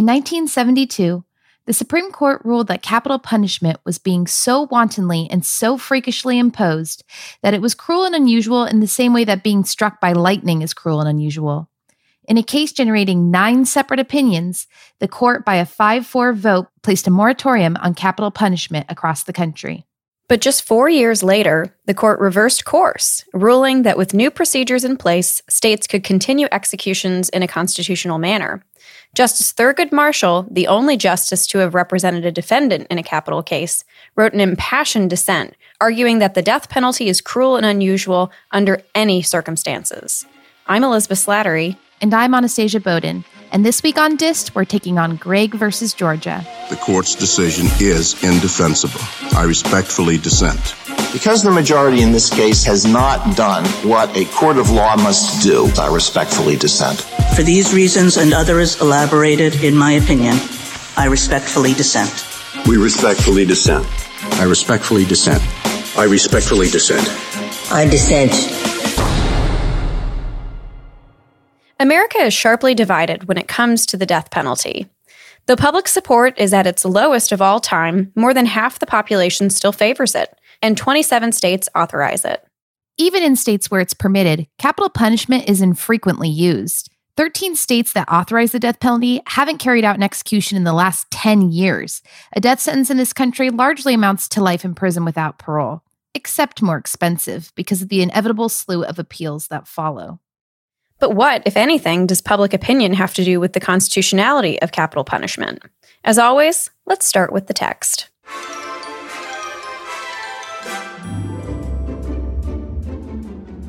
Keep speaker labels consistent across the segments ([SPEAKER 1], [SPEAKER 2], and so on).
[SPEAKER 1] In 1972, the Supreme Court ruled that capital punishment was being so wantonly and so freakishly imposed that it was cruel and unusual in the same way that being struck by lightning is cruel and unusual. In a case generating nine separate opinions, the court, by a 5 4 vote, placed a moratorium on capital punishment across the country.
[SPEAKER 2] But just four years later, the court reversed course, ruling that with new procedures in place, states could continue executions in a constitutional manner. Justice Thurgood Marshall, the only justice to have represented a defendant in a capital case, wrote an impassioned dissent, arguing that the death penalty is cruel and unusual under any circumstances. I'm Elizabeth Slattery.
[SPEAKER 1] And I'm Anastasia Boden. And this week on Dissed, we're taking on Gregg versus Georgia.
[SPEAKER 3] The court's decision is indefensible. I respectfully dissent.
[SPEAKER 4] Because the majority in this case has not done what a court of law must do, I respectfully dissent.
[SPEAKER 5] For these reasons and others elaborated in my opinion, I respectfully dissent.
[SPEAKER 6] We respectfully dissent.
[SPEAKER 3] I respectfully dissent.
[SPEAKER 6] I respectfully dissent.
[SPEAKER 7] I dissent.
[SPEAKER 2] America is sharply divided when it comes to the death penalty. Though public support is at its lowest of all time, more than half the population still favors it, and 27 states authorize it.
[SPEAKER 1] Even in states where it's permitted, capital punishment is infrequently used. 13 states that authorize the death penalty haven't carried out an execution in the last 10 years. A death sentence in this country largely amounts to life in prison without parole, except more expensive because of the inevitable slew of appeals that follow.
[SPEAKER 2] But what, if anything, does public opinion have to do with the constitutionality of capital punishment? As always, let's start with the text.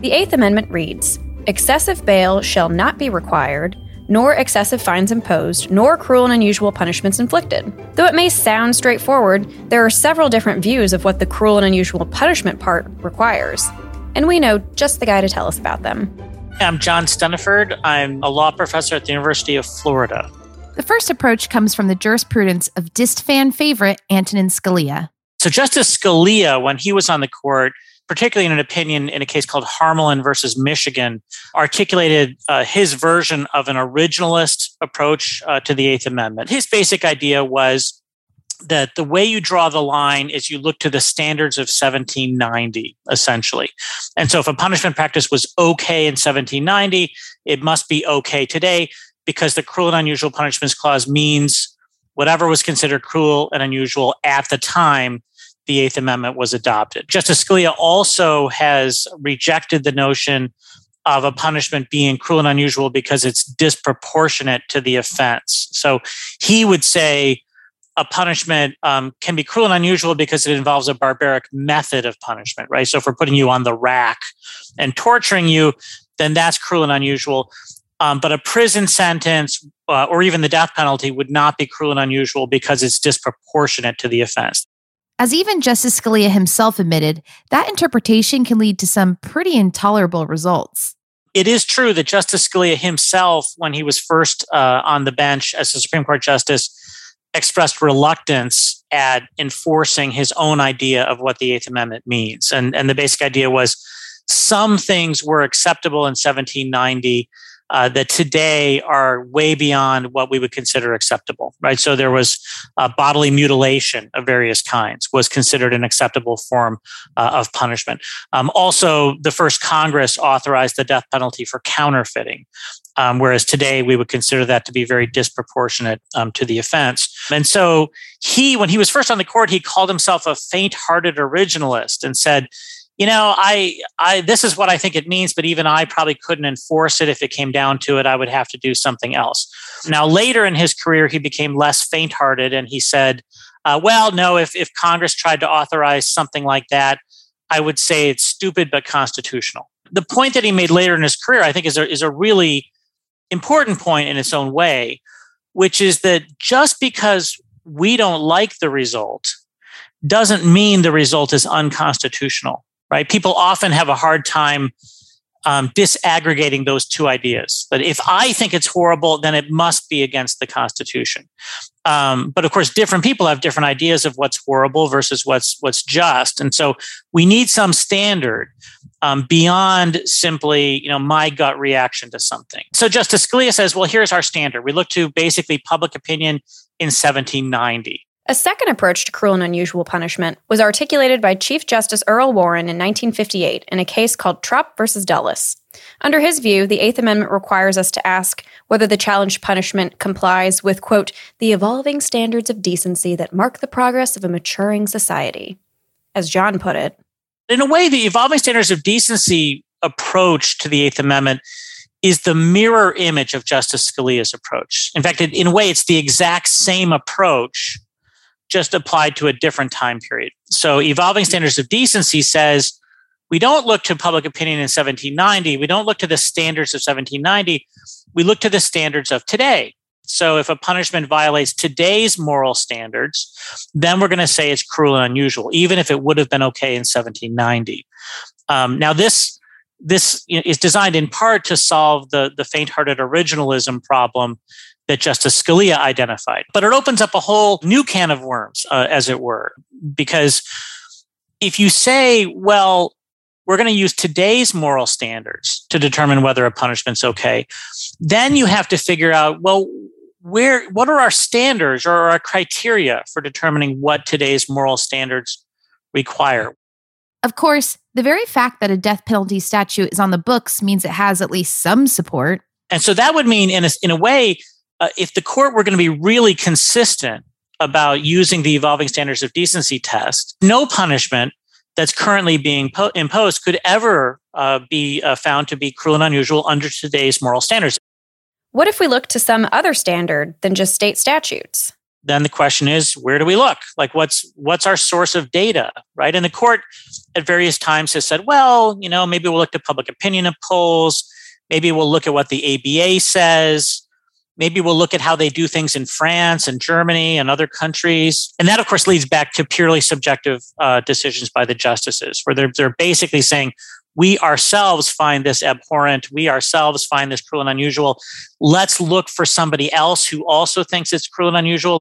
[SPEAKER 2] The Eighth Amendment reads Excessive bail shall not be required, nor excessive fines imposed, nor cruel and unusual punishments inflicted. Though it may sound straightforward, there are several different views of what the cruel and unusual punishment part requires. And we know just the guy to tell us about them.
[SPEAKER 8] I'm John Stinneford. I'm a law professor at the University of Florida.
[SPEAKER 1] The first approach comes from the jurisprudence of Dissed fan favorite Antonin Scalia.
[SPEAKER 8] So, Justice Scalia, when he was on the court, particularly in an opinion in a case called Harmelin versus Michigan, articulated uh, his version of an originalist approach uh, to the Eighth Amendment. His basic idea was that the way you draw the line is you look to the standards of 1790 essentially and so if a punishment practice was okay in 1790 it must be okay today because the cruel and unusual punishments clause means whatever was considered cruel and unusual at the time the eighth amendment was adopted justice scalia also has rejected the notion of a punishment being cruel and unusual because it's disproportionate to the offense so he would say a punishment um, can be cruel and unusual because it involves a barbaric method of punishment, right? So if we're putting you on the rack and torturing you, then that's cruel and unusual. Um, but a prison sentence uh, or even the death penalty would not be cruel and unusual because it's disproportionate to the offense.
[SPEAKER 1] As even Justice Scalia himself admitted, that interpretation can lead to some pretty intolerable results.
[SPEAKER 8] It is true that Justice Scalia himself, when he was first uh, on the bench as a Supreme Court justice, expressed reluctance at enforcing his own idea of what the Eighth Amendment means. And, and the basic idea was some things were acceptable in 1790 uh, that today are way beyond what we would consider acceptable, right? So there was uh, bodily mutilation of various kinds was considered an acceptable form uh, of punishment. Um, also, the first Congress authorized the death penalty for counterfeiting. Um, whereas today we would consider that to be very disproportionate um, to the offense. And so he, when he was first on the court, he called himself a faint-hearted originalist and said, you know, I, I, this is what I think it means, but even I probably couldn't enforce it if it came down to it. I would have to do something else. Now, later in his career, he became less faint hearted and he said, uh, well, no, if, if Congress tried to authorize something like that, I would say it's stupid but constitutional. The point that he made later in his career, I think, is a, is a really important point in its own way, which is that just because we don't like the result doesn't mean the result is unconstitutional right? People often have a hard time um, disaggregating those two ideas. That if I think it's horrible, then it must be against the Constitution. Um, but of course, different people have different ideas of what's horrible versus what's what's just, and so we need some standard um, beyond simply, you know, my gut reaction to something. So Justice Scalia says, "Well, here's our standard. We look to basically public opinion in 1790."
[SPEAKER 2] A second approach to cruel and unusual punishment was articulated by Chief Justice Earl Warren in 1958 in a case called Trop versus Dulles. Under his view, the Eighth Amendment requires us to ask whether the challenged punishment complies with, quote, the evolving standards of decency that mark the progress of a maturing society. As John put it,
[SPEAKER 8] in a way, the evolving standards of decency approach to the Eighth Amendment is the mirror image of Justice Scalia's approach. In fact, in a way, it's the exact same approach just applied to a different time period. So, Evolving Standards of Decency says we don't look to public opinion in 1790, we don't look to the standards of 1790, we look to the standards of today. So, if a punishment violates today's moral standards, then we're going to say it's cruel and unusual, even if it would have been okay in 1790. Um, now, this this is designed in part to solve the, the faint-hearted originalism problem that Justice Scalia identified. But it opens up a whole new can of worms, uh, as it were, because if you say, well, we're going to use today's moral standards to determine whether a punishment's okay, then you have to figure out, well, where what are our standards or our criteria for determining what today's moral standards require?
[SPEAKER 1] Of course, the very fact that a death penalty statute is on the books means it has at least some support.
[SPEAKER 8] And so that would mean, in a, in a way, uh, if the court were going to be really consistent about using the evolving standards of decency test, no punishment that's currently being po- imposed could ever uh, be uh, found to be cruel and unusual under today's moral standards.
[SPEAKER 2] What if we look to some other standard than just state statutes?
[SPEAKER 8] Then the question is, where do we look? Like, what's what's our source of data, right? And the court, at various times, has said, well, you know, maybe we'll look to public opinion polls. Maybe we'll look at what the ABA says. Maybe we'll look at how they do things in France and Germany and other countries. And that, of course, leads back to purely subjective uh, decisions by the justices, where they're, they're basically saying, we ourselves find this abhorrent. We ourselves find this cruel and unusual. Let's look for somebody else who also thinks it's cruel and unusual.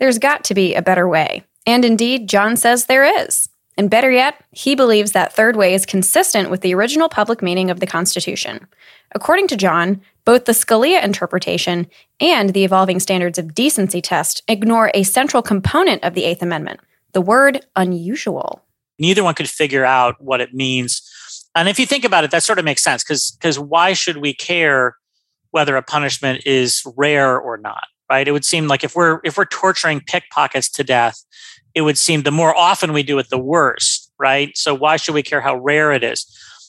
[SPEAKER 2] There's got to be a better way. And indeed, John says there is. And better yet, he believes that third way is consistent with the original public meaning of the Constitution. According to John, both the Scalia interpretation and the evolving standards of decency test ignore a central component of the Eighth Amendment the word unusual.
[SPEAKER 8] Neither one could figure out what it means. And if you think about it, that sort of makes sense because because why should we care whether a punishment is rare or not? Right? It would seem like if we're if we're torturing pickpockets to death, it would seem the more often we do it, the worse. Right? So why should we care how rare it is?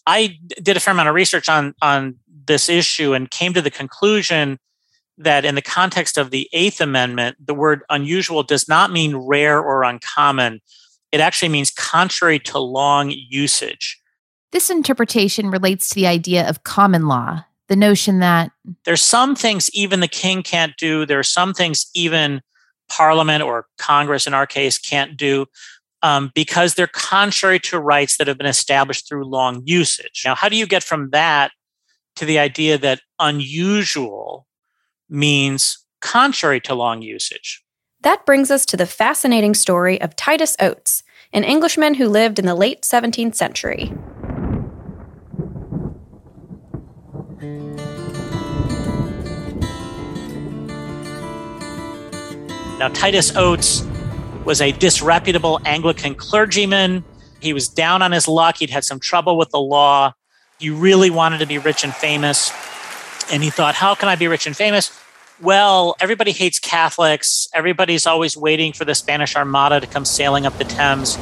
[SPEAKER 8] I did a fair amount of research on on this issue and came to the conclusion that in the context of the Eighth Amendment, the word unusual does not mean rare or uncommon. It actually means contrary to long usage.
[SPEAKER 1] This interpretation relates to the idea of common law, the notion that
[SPEAKER 8] there's some things even the king can't do, there are some things even parliament or Congress in our case can't do um, because they're contrary to rights that have been established through long usage. Now, how do you get from that to the idea that unusual means contrary to long usage.
[SPEAKER 2] That brings us to the fascinating story of Titus Oates, an Englishman who lived in the late 17th century.
[SPEAKER 8] Now, Titus Oates was a disreputable Anglican clergyman. He was down on his luck. He'd had some trouble with the law. He really wanted to be rich and famous. And he thought, how can I be rich and famous? Well, everybody hates Catholics. Everybody's always waiting for the Spanish Armada to come sailing up the Thames.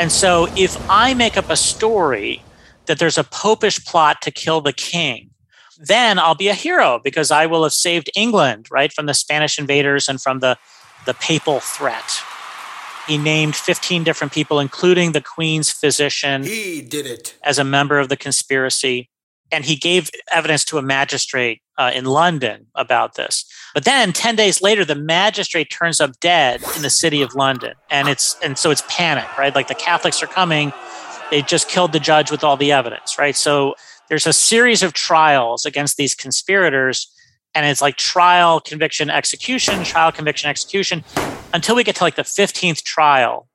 [SPEAKER 8] And so if I make up a story that there's a popish plot to kill the king, then I'll be a hero because I will have saved England, right, from the Spanish invaders and from the, the papal threat. He named 15 different people, including the Queen's physician.
[SPEAKER 9] He did it.
[SPEAKER 8] As a member of the conspiracy. And he gave evidence to a magistrate uh, in London about this. But then 10 days later, the magistrate turns up dead in the city of London. And it's and so it's panic, right? Like the Catholics are coming. They just killed the judge with all the evidence, right? So there's a series of trials against these conspirators and it's like trial conviction execution trial conviction execution until we get to like the 15th trial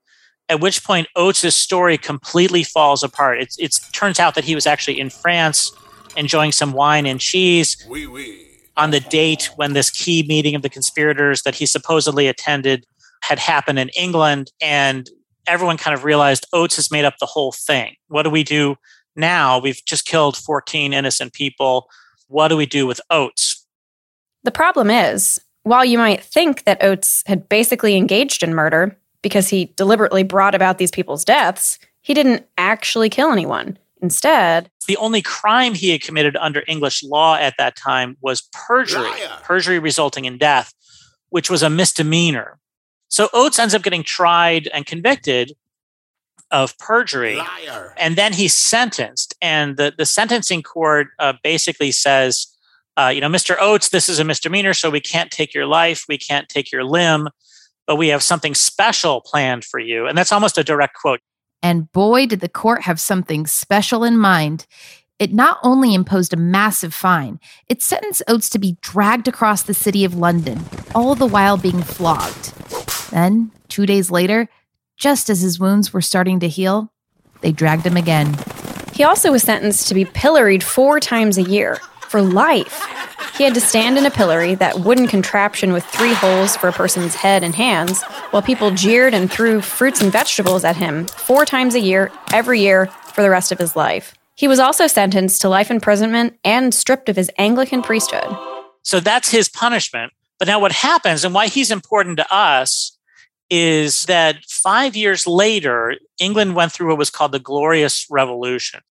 [SPEAKER 8] at which point Oates' story completely falls apart. It's it turns out that he was actually in France enjoying some wine and cheese oui, oui. on the date when this key meeting of the conspirators that he supposedly attended had happened in England. And everyone kind of realized Oates has made up the whole thing. What do we do now? We've just killed 14 innocent people. What do we do with Oates?
[SPEAKER 2] The problem is, while you might think that Oates had basically engaged in murder because he deliberately brought about these people's deaths, he didn't actually kill anyone. Instead,
[SPEAKER 8] the only crime he had committed under English law at that time was perjury, Liar. perjury resulting in death, which was a misdemeanor. So Oates ends up getting tried and convicted of perjury. Liar. And then he's sentenced. And the, the sentencing court uh, basically says, uh, you know, Mr. Oates, this is a misdemeanor, so we can't take your life, we can't take your limb, but we have something special planned for you. And that's almost a direct quote.
[SPEAKER 1] And boy, did the court have something special in mind. It not only imposed a massive fine, it sentenced Oates to be dragged across the city of London, all the while being flogged. Then, two days later, just as his wounds were starting to heal, they dragged him again.
[SPEAKER 2] He also was sentenced to be pilloried four times a year for life. He had to stand in a pillory, that wooden contraption with three holes for a person's head and hands, while people jeered and threw fruits and vegetables at him four times a year, every year, for the rest of his life. He was also sentenced to life imprisonment and stripped of his Anglican priesthood.
[SPEAKER 8] So that's his punishment. But now, what happens and why he's important to us is that five years later, England went through what was called the Glorious Revolution.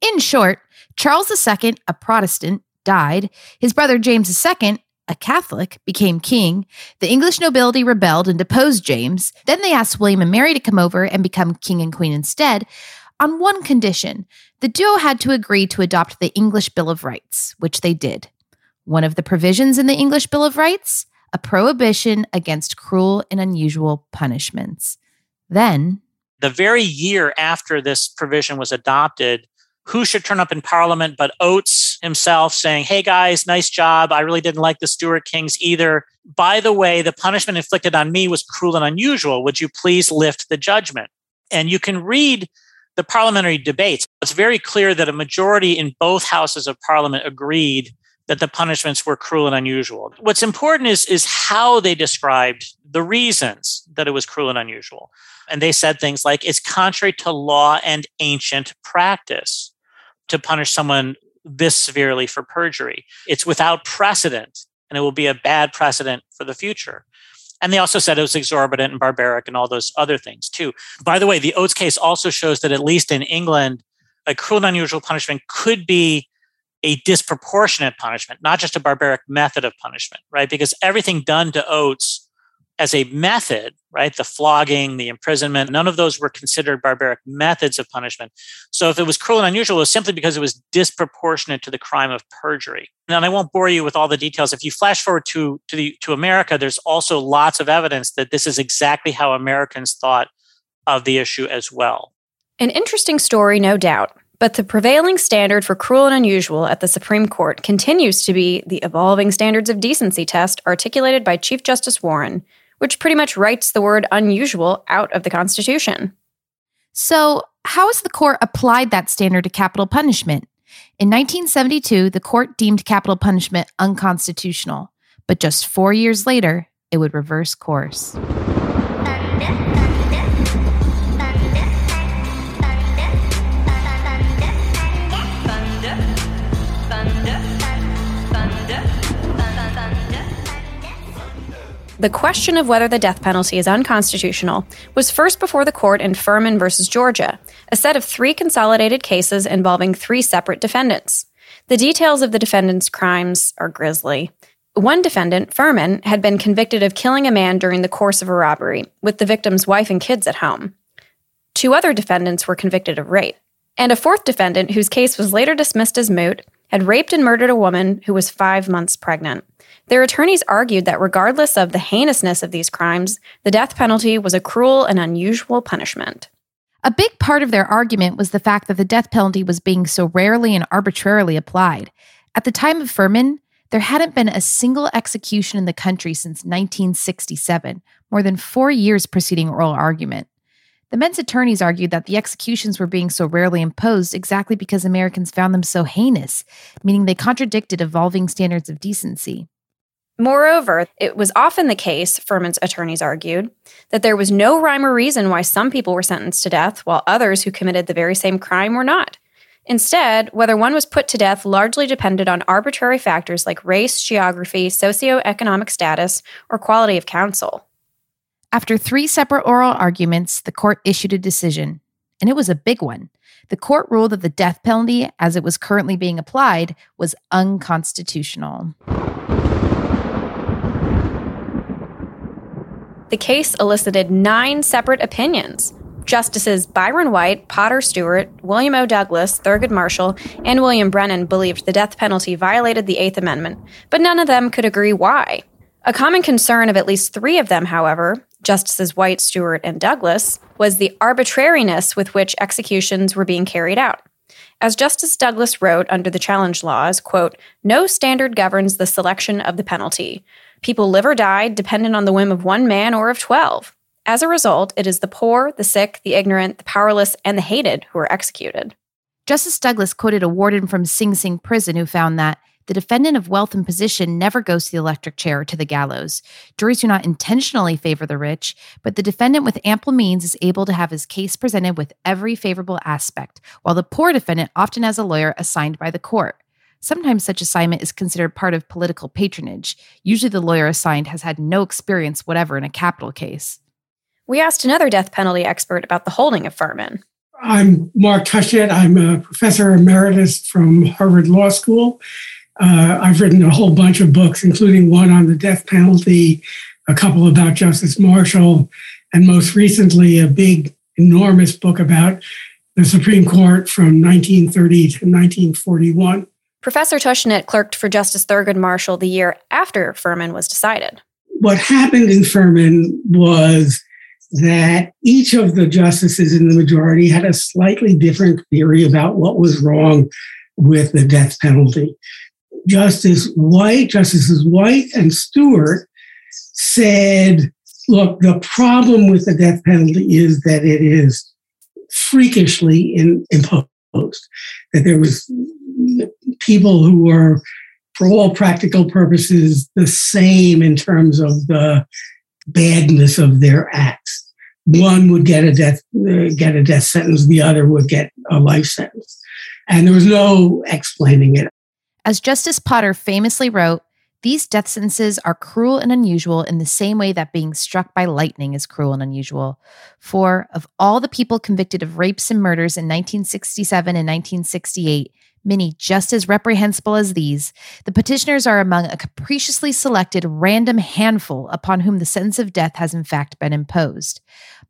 [SPEAKER 1] In short, Charles II, a Protestant, died. His brother James II, a Catholic, became king. The English nobility rebelled and deposed James. Then they asked William and Mary to come over and become king and queen instead, on one condition the duo had to agree to adopt the English Bill of Rights, which they did. One of the provisions in the English Bill of Rights a prohibition against cruel and unusual punishments. Then,
[SPEAKER 8] the very year after this provision was adopted, who should turn up in Parliament but Oates himself saying, Hey guys, nice job. I really didn't like the Stuart Kings either. By the way, the punishment inflicted on me was cruel and unusual. Would you please lift the judgment? And you can read the parliamentary debates. It's very clear that a majority in both houses of parliament agreed that the punishments were cruel and unusual. What's important is, is how they described the reasons that it was cruel and unusual. And they said things like it's contrary to law and ancient practice to punish someone this severely for perjury. It's without precedent, and it will be a bad precedent for the future. And they also said it was exorbitant and barbaric and all those other things too. By the way, the Oates case also shows that at least in England, a cruel and unusual punishment could be a disproportionate punishment, not just a barbaric method of punishment, right? Because everything done to Oates as a method, right? The flogging, the imprisonment, none of those were considered barbaric methods of punishment. So if it was cruel and unusual, it was simply because it was disproportionate to the crime of perjury. And I won't bore you with all the details. If you flash forward to, to, the, to America, there's also lots of evidence that this is exactly how Americans thought of the issue as well.
[SPEAKER 2] An interesting story, no doubt. But the prevailing standard for cruel and unusual at the Supreme Court continues to be the evolving standards of decency test articulated by Chief Justice Warren, which pretty much writes the word unusual out of the Constitution.
[SPEAKER 1] So, how has the court applied that standard to capital punishment? In 1972, the court deemed capital punishment unconstitutional, but just four years later, it would reverse course.
[SPEAKER 2] The question of whether the death penalty is unconstitutional was first before the court in Furman versus Georgia, a set of three consolidated cases involving three separate defendants. The details of the defendants' crimes are grisly. One defendant, Furman, had been convicted of killing a man during the course of a robbery, with the victim's wife and kids at home. Two other defendants were convicted of rape. And a fourth defendant, whose case was later dismissed as moot, had raped and murdered a woman who was five months pregnant. Their attorneys argued that regardless of the heinousness of these crimes, the death penalty was a cruel and unusual punishment.
[SPEAKER 1] A big part of their argument was the fact that the death penalty was being so rarely and arbitrarily applied. At the time of Furman, there hadn't been a single execution in the country since 1967, more than four years preceding oral argument. The men's attorneys argued that the executions were being so rarely imposed exactly because Americans found them so heinous, meaning they contradicted evolving standards of decency.
[SPEAKER 2] Moreover, it was often the case, Furman's attorneys argued, that there was no rhyme or reason why some people were sentenced to death while others who committed the very same crime were not. Instead, whether one was put to death largely depended on arbitrary factors like race, geography, socioeconomic status, or quality of counsel.
[SPEAKER 1] After three separate oral arguments, the court issued a decision, and it was a big one. The court ruled that the death penalty, as it was currently being applied, was unconstitutional.
[SPEAKER 2] The case elicited nine separate opinions. Justices Byron White, Potter Stewart, William O. Douglas, Thurgood Marshall, and William Brennan believed the death penalty violated the Eighth Amendment, but none of them could agree why. A common concern of at least three of them, however, Justices White, Stewart, and Douglas, was the arbitrariness with which executions were being carried out. As Justice Douglas wrote under the challenge laws, quote, no standard governs the selection of the penalty. People live or die dependent on the whim of one man or of 12. As a result, it is the poor, the sick, the ignorant, the powerless, and the hated who are executed.
[SPEAKER 1] Justice Douglas quoted a warden from Sing Sing prison who found that the defendant of wealth and position never goes to the electric chair or to the gallows. Juries do not intentionally favor the rich, but the defendant with ample means is able to have his case presented with every favorable aspect, while the poor defendant often has a lawyer assigned by the court. Sometimes such assignment is considered part of political patronage. Usually, the lawyer assigned has had no experience whatever in a capital case.
[SPEAKER 2] We asked another death penalty expert about the holding of Furman.
[SPEAKER 9] I'm Mark Tushnet. I'm a professor emeritus from Harvard Law School. Uh, I've written a whole bunch of books, including one on the death penalty, a couple about Justice Marshall, and most recently, a big, enormous book about the Supreme Court from 1930 to 1941.
[SPEAKER 2] Professor Tushnet clerked for Justice Thurgood Marshall the year after Furman was decided.
[SPEAKER 9] What happened in Furman was that each of the justices in the majority had a slightly different theory about what was wrong with the death penalty. Justice White, Justices White and Stewart said, look, the problem with the death penalty is that it is freakishly in, imposed, that there was people who were, for all practical purposes, the same in terms of the badness of their acts. One would get a death uh, get a death sentence, the other would get a life sentence, and there was no explaining it.
[SPEAKER 1] As Justice Potter famously wrote, these death sentences are cruel and unusual in the same way that being struck by lightning is cruel and unusual. For of all the people convicted of rapes and murders in 1967 and 1968, many just as reprehensible as these, the petitioners are among a capriciously selected random handful upon whom the sentence of death has in fact been imposed.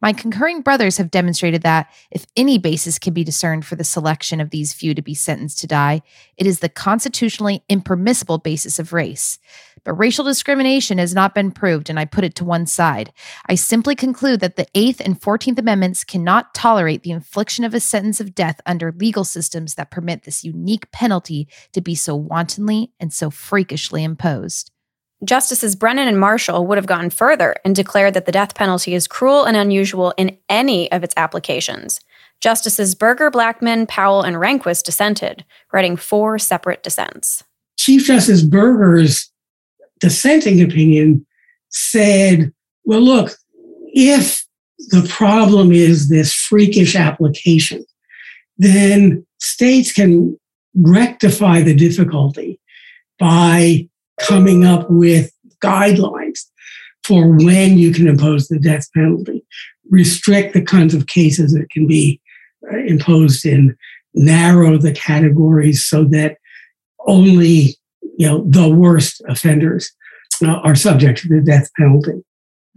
[SPEAKER 1] My concurring brothers have demonstrated that if any basis can be discerned for the selection of these few to be sentenced to die, it is the constitutionally impermissible basis of race. But racial discrimination has not been proved, and I put it to one side. I simply conclude that the Eighth and Fourteenth Amendments cannot tolerate the infliction of a sentence of death under legal systems that permit this unique penalty to be so wantonly and so freakishly imposed.
[SPEAKER 2] Justices Brennan and Marshall would have gone further and declared that the death penalty is cruel and unusual in any of its applications. Justices Burger, Blackmun, Powell, and Rehnquist dissented, writing four separate dissents.
[SPEAKER 9] Chief Justice Burger's dissenting opinion said, well, look, if the problem is this freakish application, then states can rectify the difficulty by coming up with guidelines for when you can impose the death penalty, restrict the kinds of cases that can be uh, imposed in, narrow the categories so that only you know the worst offenders uh, are subject to the death penalty.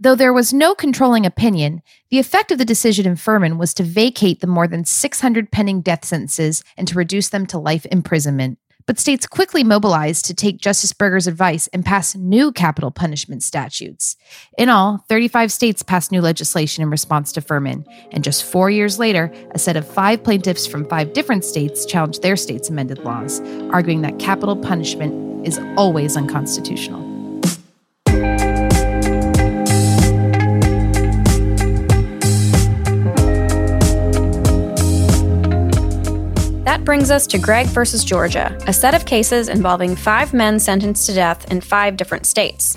[SPEAKER 1] Though there was no controlling opinion, the effect of the decision in Furman was to vacate the more than 600 pending death sentences and to reduce them to life imprisonment. But states quickly mobilized to take Justice Burger's advice and pass new capital punishment statutes. In all, 35 states passed new legislation in response to Furman, and just four years later, a set of five plaintiffs from five different states challenged their state's amended laws, arguing that capital punishment is always unconstitutional.
[SPEAKER 2] That brings us to Gregg versus Georgia, a set of cases involving five men sentenced to death in five different states.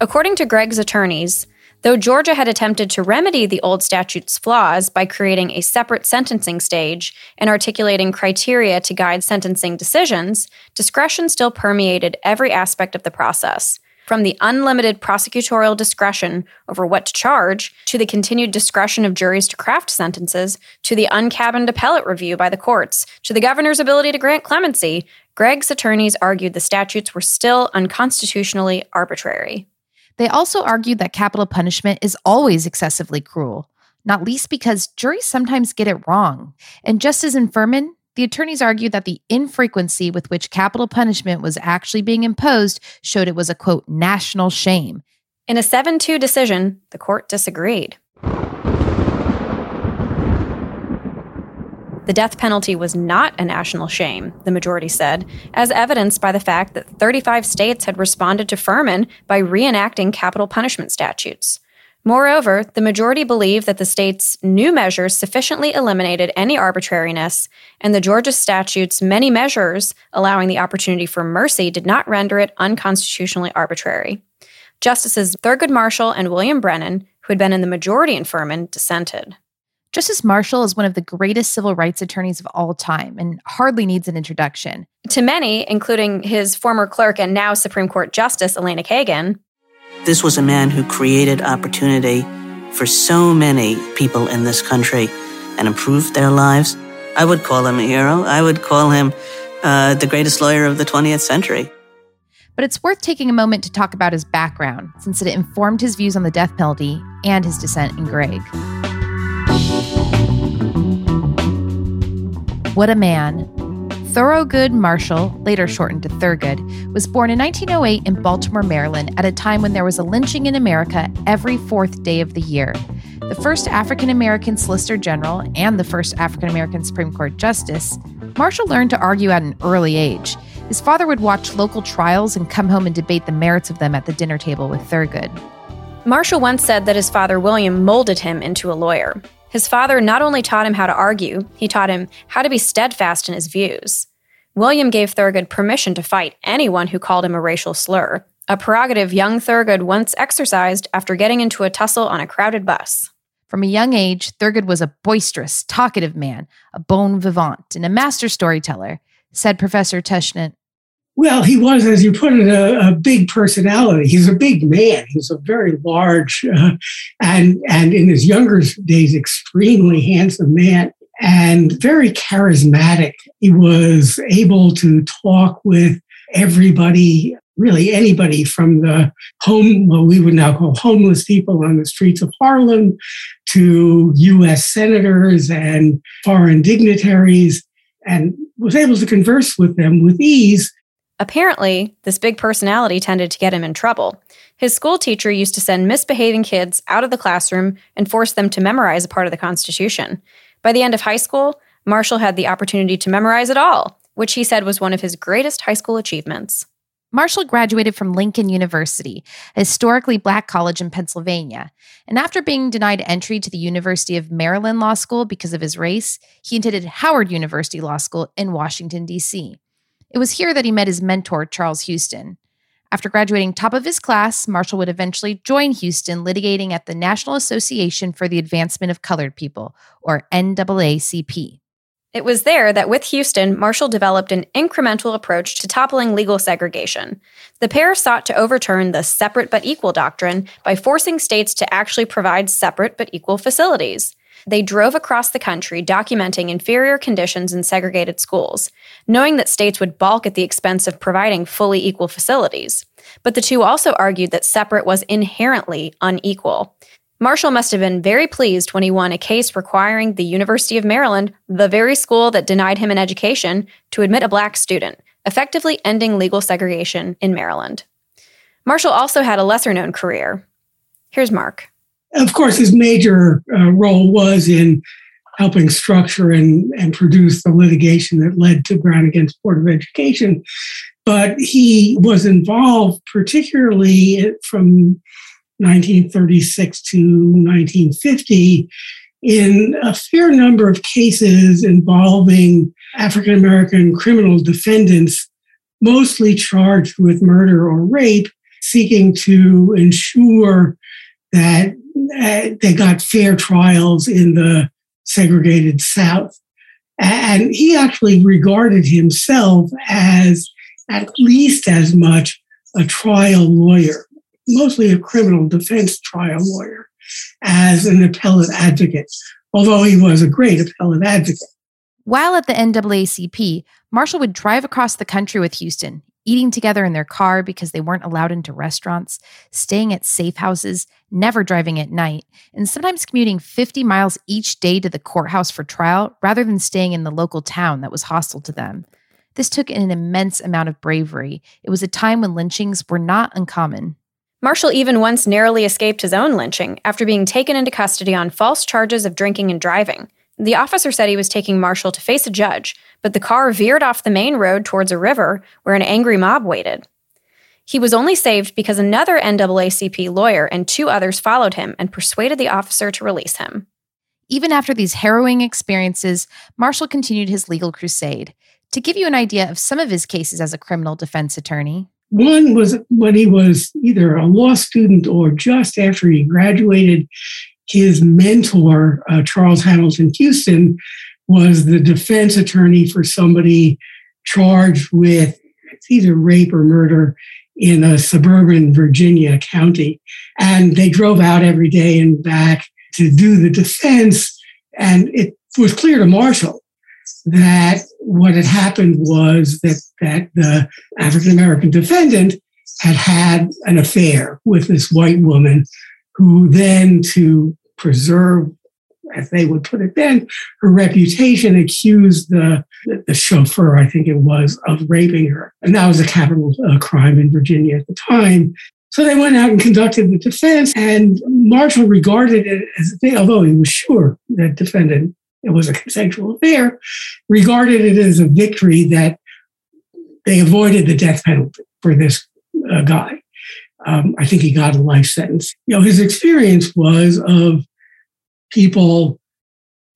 [SPEAKER 2] According to Gregg's attorneys, though Georgia had attempted to remedy the old statute's flaws by creating a separate sentencing stage and articulating criteria to guide sentencing decisions, discretion still permeated every aspect of the process from the unlimited prosecutorial discretion over what to charge, to the continued discretion of juries to craft sentences, to the uncabined appellate review by the courts, to the governor's ability to grant clemency, Gregg's attorneys argued the statutes were still unconstitutionally arbitrary.
[SPEAKER 1] They also argued that capital punishment is always excessively cruel, not least because juries sometimes get it wrong. And just as in Furman, the attorneys argued that the infrequency with which capital punishment was actually being imposed showed it was a quote, national shame.
[SPEAKER 2] In a 7 2 decision, the court disagreed. The death penalty was not a national shame, the majority said, as evidenced by the fact that 35 states had responded to Furman by reenacting capital punishment statutes. Moreover, the majority believed that the state's new measures sufficiently eliminated any arbitrariness, and the Georgia statute's many measures allowing the opportunity for mercy did not render it unconstitutionally arbitrary. Justices Thurgood Marshall and William Brennan, who had been in the majority in Furman, dissented.
[SPEAKER 1] Justice Marshall is one of the greatest civil rights attorneys of all time and hardly needs an introduction.
[SPEAKER 2] To many, including his former clerk and now Supreme Court Justice Elena Kagan,
[SPEAKER 5] this was a man who created opportunity for so many people in this country and improved their lives. I would call him a hero. I would call him uh, the greatest lawyer of the 20th century.
[SPEAKER 1] But it's worth taking a moment to talk about his background, since it informed his views on the death penalty and his dissent in Gregg. What a man. Thoroughgood Marshall, later shortened to Thurgood, was born in 1908 in Baltimore, Maryland, at a time when there was a lynching in America every fourth day of the year. The first African American Solicitor General and the first African American Supreme Court Justice, Marshall learned to argue at an early age. His father would watch local trials and come home and debate the merits of them at the dinner table with Thurgood.
[SPEAKER 2] Marshall once said that his father William molded him into a lawyer. His father not only taught him how to argue, he taught him how to be steadfast in his views. William gave Thurgood permission to fight anyone who called him a racial slur, a prerogative young Thurgood once exercised after getting into a tussle on a crowded bus.
[SPEAKER 1] From a young age, Thurgood was a boisterous, talkative man, a bon vivant, and a master storyteller, said Professor Tushnet.
[SPEAKER 9] Well, he was, as you put it, a, a, big personality. He's a big man. He's a very large, uh, and and in his younger days, extremely handsome man and very charismatic. He was able to talk with everybody, really anybody from the home, what we would now call homeless people on the streets of Harlem, to U.S. senators and foreign dignitaries, and was able to converse with them with ease
[SPEAKER 2] Apparently, this big personality tended to get him in trouble. His school teacher used to send misbehaving kids out of the classroom and force them to memorize a part of the Constitution. By the end of high school, Marshall had the opportunity to memorize it all, which he said was one of his greatest high school achievements.
[SPEAKER 1] Marshall graduated from Lincoln University, a historically black college in Pennsylvania. And after being denied entry to the University of Maryland Law School because of his race, he attended Howard University Law School in Washington, D.C. It was here that he met his mentor, Charles Houston. After graduating top of his class, Marshall would eventually join Houston litigating at the National Association for the Advancement of Colored People, or NAACP.
[SPEAKER 2] It was there that with Houston, Marshall developed an incremental approach to toppling legal segregation. The pair sought to overturn the separate but equal doctrine by forcing states to actually provide separate but equal facilities. They drove across the country documenting inferior conditions in segregated schools, knowing that states would balk at the expense of providing fully equal facilities. But the two also argued that separate was inherently unequal. Marshall must have been very pleased when he won a case requiring the University of Maryland, the very school that denied him an education, to admit a black student, effectively ending legal segregation in Maryland. Marshall also had a lesser known career. Here's Mark.
[SPEAKER 9] Of course, his major uh, role was in helping structure and, and produce the litigation that led to Brown against Board of Education. But he was involved, particularly from 1936 to 1950, in a fair number of cases involving African American criminal defendants, mostly charged with murder or rape, seeking to ensure that they got fair trials in the segregated South. And he actually regarded himself as at least as much a trial lawyer, mostly a criminal defense trial lawyer, as an appellate advocate, although he was a great appellate advocate.
[SPEAKER 1] While at the NAACP, Marshall would drive across the country with Houston, eating together in their car because they weren't allowed into restaurants, staying at safe houses, never driving at night, and sometimes commuting 50 miles each day to the courthouse for trial rather than staying in the local town that was hostile to them. This took an immense amount of bravery. It was a time when lynchings were not uncommon.
[SPEAKER 2] Marshall even once narrowly escaped his own lynching after being taken into custody on false charges of drinking and driving. The officer said he was taking Marshall to face a judge, but the car veered off the main road towards a river where an angry mob waited. He was only saved because another NAACP lawyer and two others followed him and persuaded the officer to release him.
[SPEAKER 1] Even after these harrowing experiences, Marshall continued his legal crusade. To give you an idea of some of his cases as a criminal defense attorney,
[SPEAKER 9] one was when he was either a law student or just after he graduated. His mentor, uh, Charles Hamilton Houston, was the defense attorney for somebody charged with either rape or murder in a suburban Virginia county. And they drove out every day and back to do the defense. And it was clear to Marshall that what had happened was that, that the African American defendant had had an affair with this white woman who then, to preserve as they would put it then, her reputation accused the, the chauffeur, I think it was, of raping her. And that was a capital uh, crime in Virginia at the time. So they went out and conducted the defense, and Marshall regarded it as, a thing, although he was sure that defendant it was a consensual affair, regarded it as a victory that they avoided the death penalty for this uh, guy. Um, I think he got a life sentence. You know, his experience was of people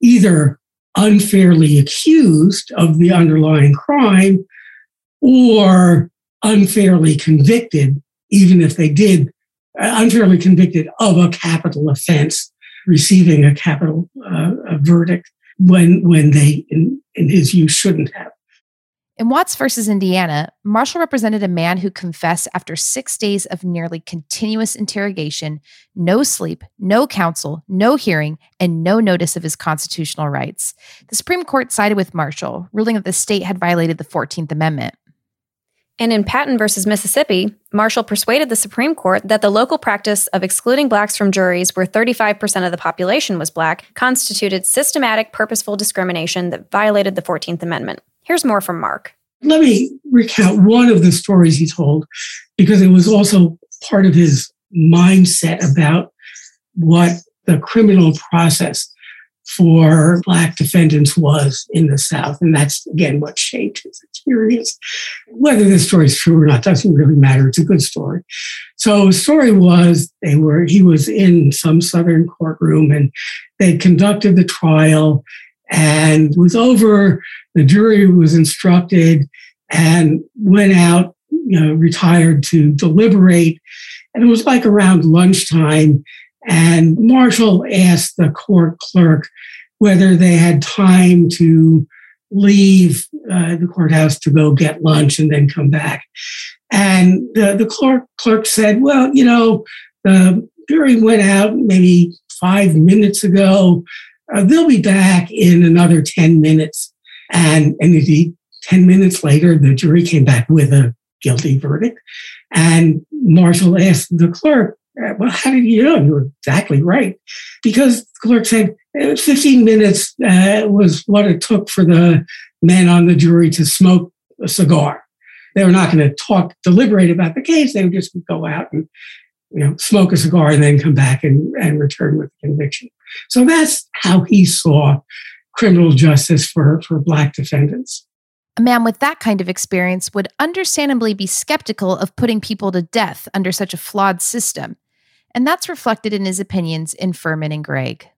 [SPEAKER 9] either unfairly accused of the underlying crime or unfairly convicted, even if they did, uh, unfairly convicted of a capital offense, receiving a capital uh, a verdict when when they, in, in his view, shouldn't have.
[SPEAKER 1] In Watts versus Indiana, Marshall represented a man who confessed after six days of nearly continuous interrogation, no sleep, no counsel, no hearing, and no notice of his constitutional rights. The Supreme Court sided with Marshall, ruling that the state had violated the 14th Amendment.
[SPEAKER 2] And in Patton versus Mississippi, Marshall persuaded the Supreme Court that the local practice of excluding blacks from juries where 35% of the population was black constituted systematic, purposeful discrimination that violated the 14th Amendment. Here's more from Mark.
[SPEAKER 9] Let me recount one of the stories he told because it was also part of his mindset about what the criminal process for Black defendants was in the South. And that's, again, what shaped his experience. Whether this story is true or not doesn't really matter. It's a good story. So the story was they were, he was in some Southern courtroom and they conducted the trial and was over. The jury was instructed and went out, you know, retired to deliberate. And it was like around lunchtime. And Marshall asked the court clerk whether they had time to leave uh, the courthouse to go get lunch and then come back. And the, the clerk, clerk said, Well, you know, the jury went out maybe five minutes ago uh, they'll be back in another 10 minutes. And, and indeed, 10 minutes later, the jury came back with a guilty verdict. And Marshall asked the clerk, uh, well, how did you know? You were exactly right. Because the clerk said 15 minutes uh, was what it took for the men on the jury to smoke a cigar. they were not going to talk, deliberate about the case. They would just go out and you know, smoke a cigar and then come back and, and return with a conviction. So that's how he saw criminal justice for, for Black defendants.
[SPEAKER 1] A man with that kind of experience would understandably be skeptical of putting people to death under such a flawed system. And that's reflected in his opinions in Furman and Gregg.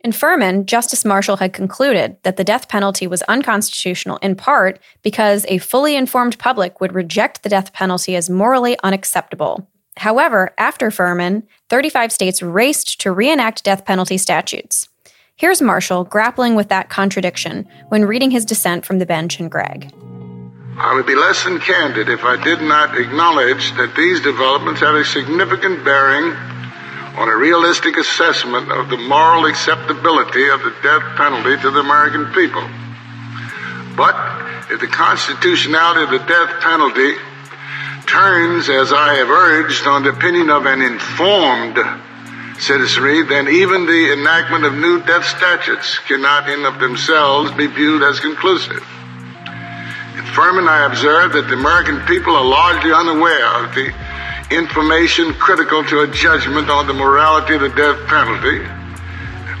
[SPEAKER 2] In Furman, Justice Marshall had concluded that the death penalty was unconstitutional in part because a fully informed public would reject the death penalty as morally unacceptable. However, after Furman, 35 states raced to reenact death penalty statutes. Here's Marshall grappling with that contradiction when reading his dissent from the bench in Gregg.
[SPEAKER 10] I would be less than candid if I did not acknowledge that these developments have a significant bearing on a realistic assessment of the moral acceptability of the death penalty to the American people. But if the constitutionality of the death penalty turns, as I have urged, on the opinion of an informed citizenry, then even the enactment of new death statutes cannot in of themselves be viewed as conclusive. In Furman, I observed that the American people are largely unaware of the information critical to a judgment on the morality of the death penalty.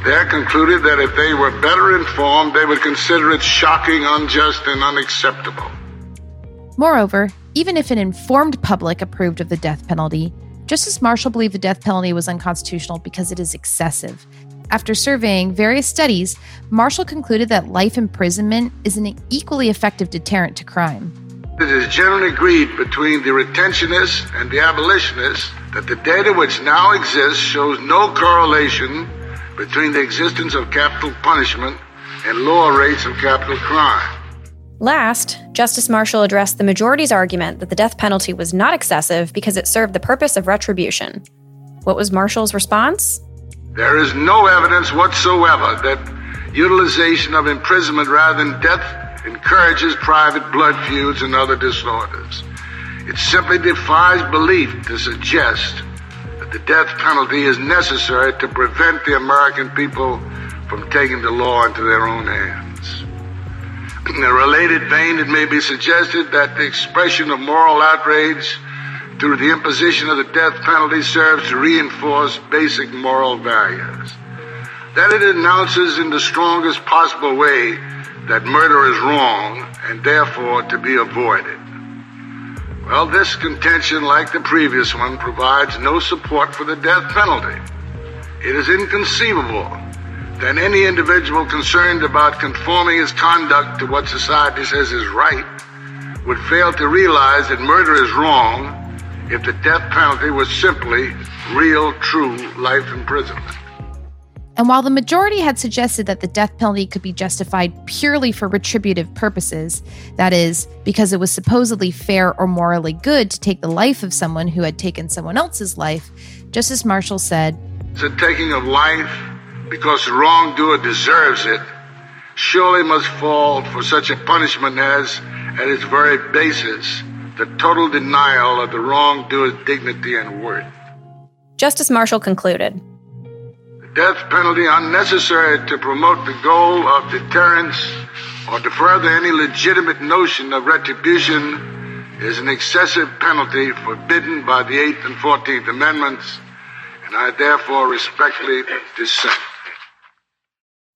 [SPEAKER 10] They concluded that if they were better informed, they would consider it shocking, unjust, and unacceptable.
[SPEAKER 1] Moreover, even if an informed public approved of the death penalty, Justice Marshall believed the death penalty was unconstitutional because it is excessive. After surveying various studies, Marshall concluded that life imprisonment is an equally effective deterrent to crime.
[SPEAKER 10] It is generally agreed between the retentionists and the abolitionists that the data which now exists shows no correlation between the existence of capital punishment and lower rates of capital crime.
[SPEAKER 2] Last, Justice Marshall addressed the majority's argument that the death penalty was not excessive because it served the purpose of retribution. What was Marshall's response?
[SPEAKER 10] There is no evidence whatsoever that utilization of imprisonment rather than death encourages private blood feuds and other disorders. It simply defies belief to suggest that the death penalty is necessary to prevent the American people from taking the law into their own hands. In a related vein, it may be suggested that the expression of moral outrage through the imposition of the death penalty serves to reinforce basic moral values. That it announces in the strongest possible way that murder is wrong and therefore to be avoided. Well, this contention, like the previous one, provides no support for the death penalty. It is inconceivable that any individual concerned about conforming his conduct to what society says is right would fail to realize that murder is wrong if the death penalty was simply real, true life imprisonment.
[SPEAKER 1] And while the majority had suggested that the death penalty could be justified purely for retributive purposes, that is, because it was supposedly fair or morally good to take the life of someone who had taken someone else's life, Justice Marshall said,
[SPEAKER 10] The taking of life because the wrongdoer deserves it, surely must fall for such a punishment as, at its very basis, the total denial of the wrongdoer's dignity and worth.
[SPEAKER 2] Justice Marshall concluded
[SPEAKER 10] The death penalty unnecessary to promote the goal of deterrence or to further any legitimate notion of retribution is an excessive penalty forbidden by the 8th and 14th Amendments, and I therefore respectfully dissent.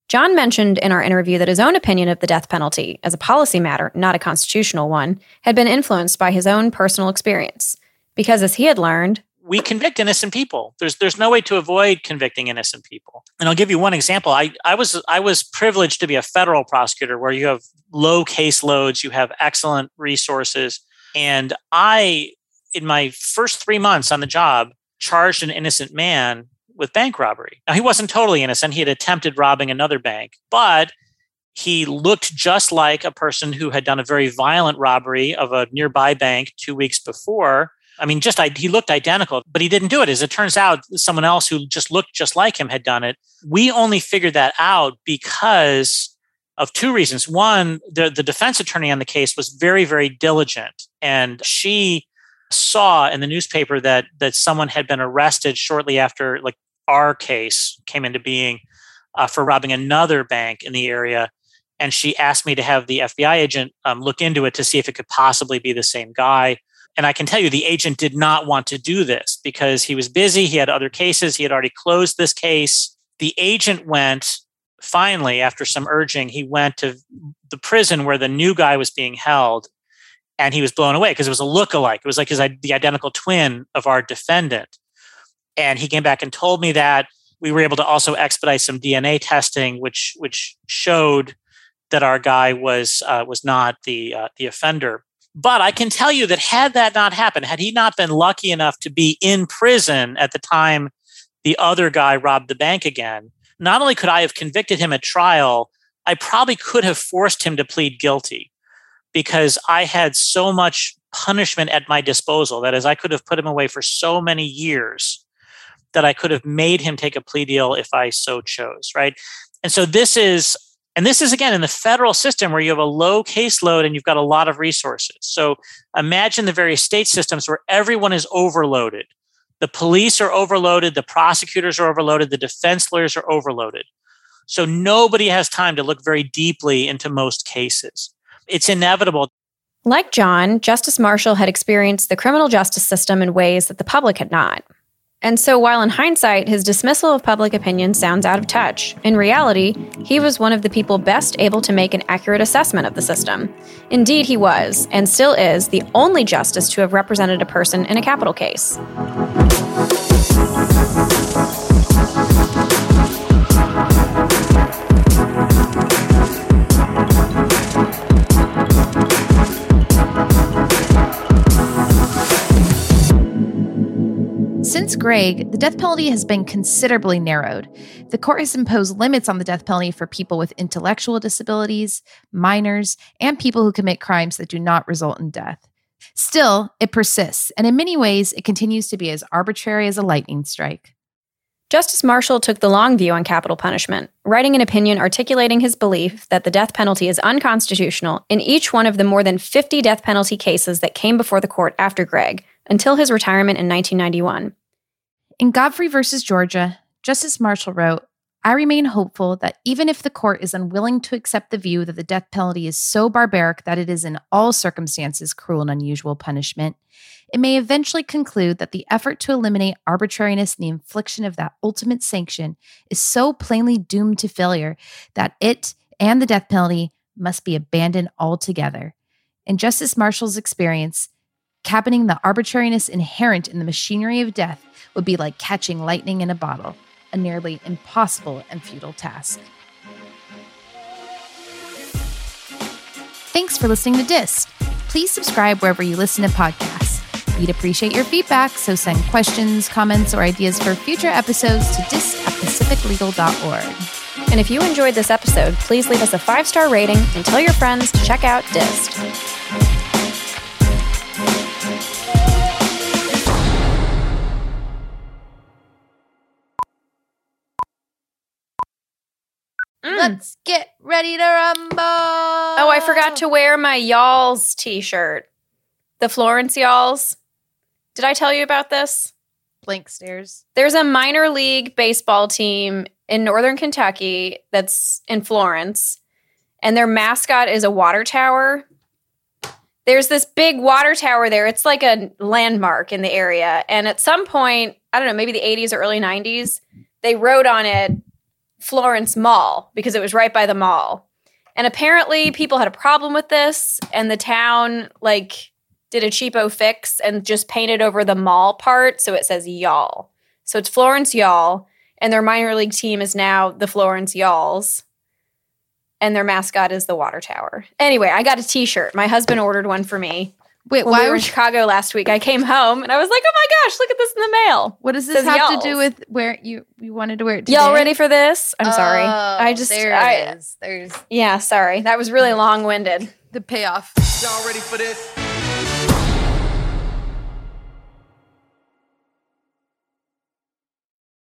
[SPEAKER 2] John mentioned in our interview that his own opinion of the death penalty, as a policy matter, not a constitutional one, had been influenced by his own personal experience. Because as he had learned,
[SPEAKER 8] we convict innocent people. There's there's no way to avoid convicting innocent people. And I'll give you one example. I, I was I was privileged to be a federal prosecutor where you have low caseloads, you have excellent resources. And I, in my first three months on the job, charged an innocent man with bank robbery. Now, he wasn't totally innocent. He had attempted robbing another bank, but he looked just like a person who had done a very violent robbery of a nearby bank two weeks before. I mean, just he looked identical, but he didn't do it. As it turns out, someone else who just looked just like him had done it. We only figured that out because of two reasons. One, the, the defense attorney on the case was very, very diligent, and she saw in the newspaper that that someone had been arrested shortly after, like our case came into being uh, for robbing another bank in the area. and she asked me to have the FBI agent um, look into it to see if it could possibly be the same guy. And I can tell you, the agent did not want to do this because he was busy. He had other cases. He had already closed this case. The agent went finally, after some urging, he went to the prison where the new guy was being held and he was blown away because it was a look-alike. It was like his, the identical twin of our defendant. And he came back and told me that we were able to also expedite some DNA testing, which which showed that our guy was uh, was not the uh, the offender. But I can tell you that had that not happened, had he not been lucky enough to be in prison at the time the other guy robbed the bank again, not only could I have convicted him at trial, I probably could have forced him to plead guilty because I had so much punishment at my disposal that as I could have put him away for so many years that I could have made him take a plea deal if I so chose, right? And so this is and this is again in the federal system where you have a low caseload and you've got a lot of resources. So imagine the various state systems where everyone is overloaded. The police are overloaded, the prosecutors are overloaded, the defense lawyers are overloaded. So nobody has time to look very deeply into most cases. It's inevitable.
[SPEAKER 2] Like John, Justice Marshall had experienced the criminal justice system in ways that the public had not. And so, while in hindsight, his dismissal of public opinion sounds out of touch, in reality, he was one of the people best able to make an accurate assessment of the system. Indeed, he was, and still is, the only justice to have represented a person in a capital case.
[SPEAKER 1] Since Gregg, the death penalty has been considerably narrowed. The court has imposed limits on the death penalty for people with intellectual disabilities, minors, and people who commit crimes that do not result in death. Still, it persists, and in many ways, it continues to be as arbitrary as a lightning strike.
[SPEAKER 2] Justice Marshall took the long view on capital punishment, writing an opinion articulating his belief that the death penalty is unconstitutional in each one of the more than 50 death penalty cases that came before the court after Gregg, until his retirement in 1991.
[SPEAKER 1] In Godfrey versus Georgia, Justice Marshall wrote, I remain hopeful that even if the court is unwilling to accept the view that the death penalty is so barbaric that it is in all circumstances cruel and unusual punishment, it may eventually conclude that the effort to eliminate arbitrariness in the infliction of that ultimate sanction is so plainly doomed to failure that it and the death penalty must be abandoned altogether. In Justice Marshall's experience, cabining the arbitrariness inherent in the machinery of death would be like catching lightning in a bottle, a nearly impossible and futile task. Thanks for listening to Dissed. Please subscribe wherever you listen to podcasts. We'd appreciate your feedback, so send questions, comments, or ideas for future episodes to dissed at pacificlegal.org.
[SPEAKER 2] And if you enjoyed this episode, please leave us a five star rating and tell your friends to check out Dissed. Mm.
[SPEAKER 1] Let's get ready to rumble.
[SPEAKER 2] Oh, I forgot to wear my Y'alls t shirt. The Florence Y'alls. Did I tell you about this?
[SPEAKER 1] Blank stares.
[SPEAKER 2] There's a minor league baseball team in northern Kentucky that's in Florence, and their mascot is a water tower. There's this big water tower there. It's like a landmark in the area. And at some point, I don't know, maybe the 80s or early 90s, they wrote on it Florence Mall because it was right by the mall. And apparently people had a problem with this and the town like did a cheapo fix and just painted over the mall part so it says y'all. So it's Florence Y'all and their minor league team is now the Florence Y'alls and their mascot is the water tower. Anyway, I got a t-shirt. My husband ordered one for me.
[SPEAKER 1] Wait,
[SPEAKER 2] when
[SPEAKER 1] why
[SPEAKER 2] we were in Chicago last week, I came home and I was like, "Oh my gosh, look at this in the mail!"
[SPEAKER 1] What does this
[SPEAKER 2] Says
[SPEAKER 1] have
[SPEAKER 2] y'alls.
[SPEAKER 1] to do with where you you wanted to wear it today?
[SPEAKER 2] Y'all ready for this? I'm sorry.
[SPEAKER 1] Oh,
[SPEAKER 2] I just
[SPEAKER 1] there
[SPEAKER 2] I,
[SPEAKER 1] it is. There's
[SPEAKER 2] Yeah, sorry. That was really long-winded.
[SPEAKER 1] the payoff.
[SPEAKER 11] Y'all ready for this?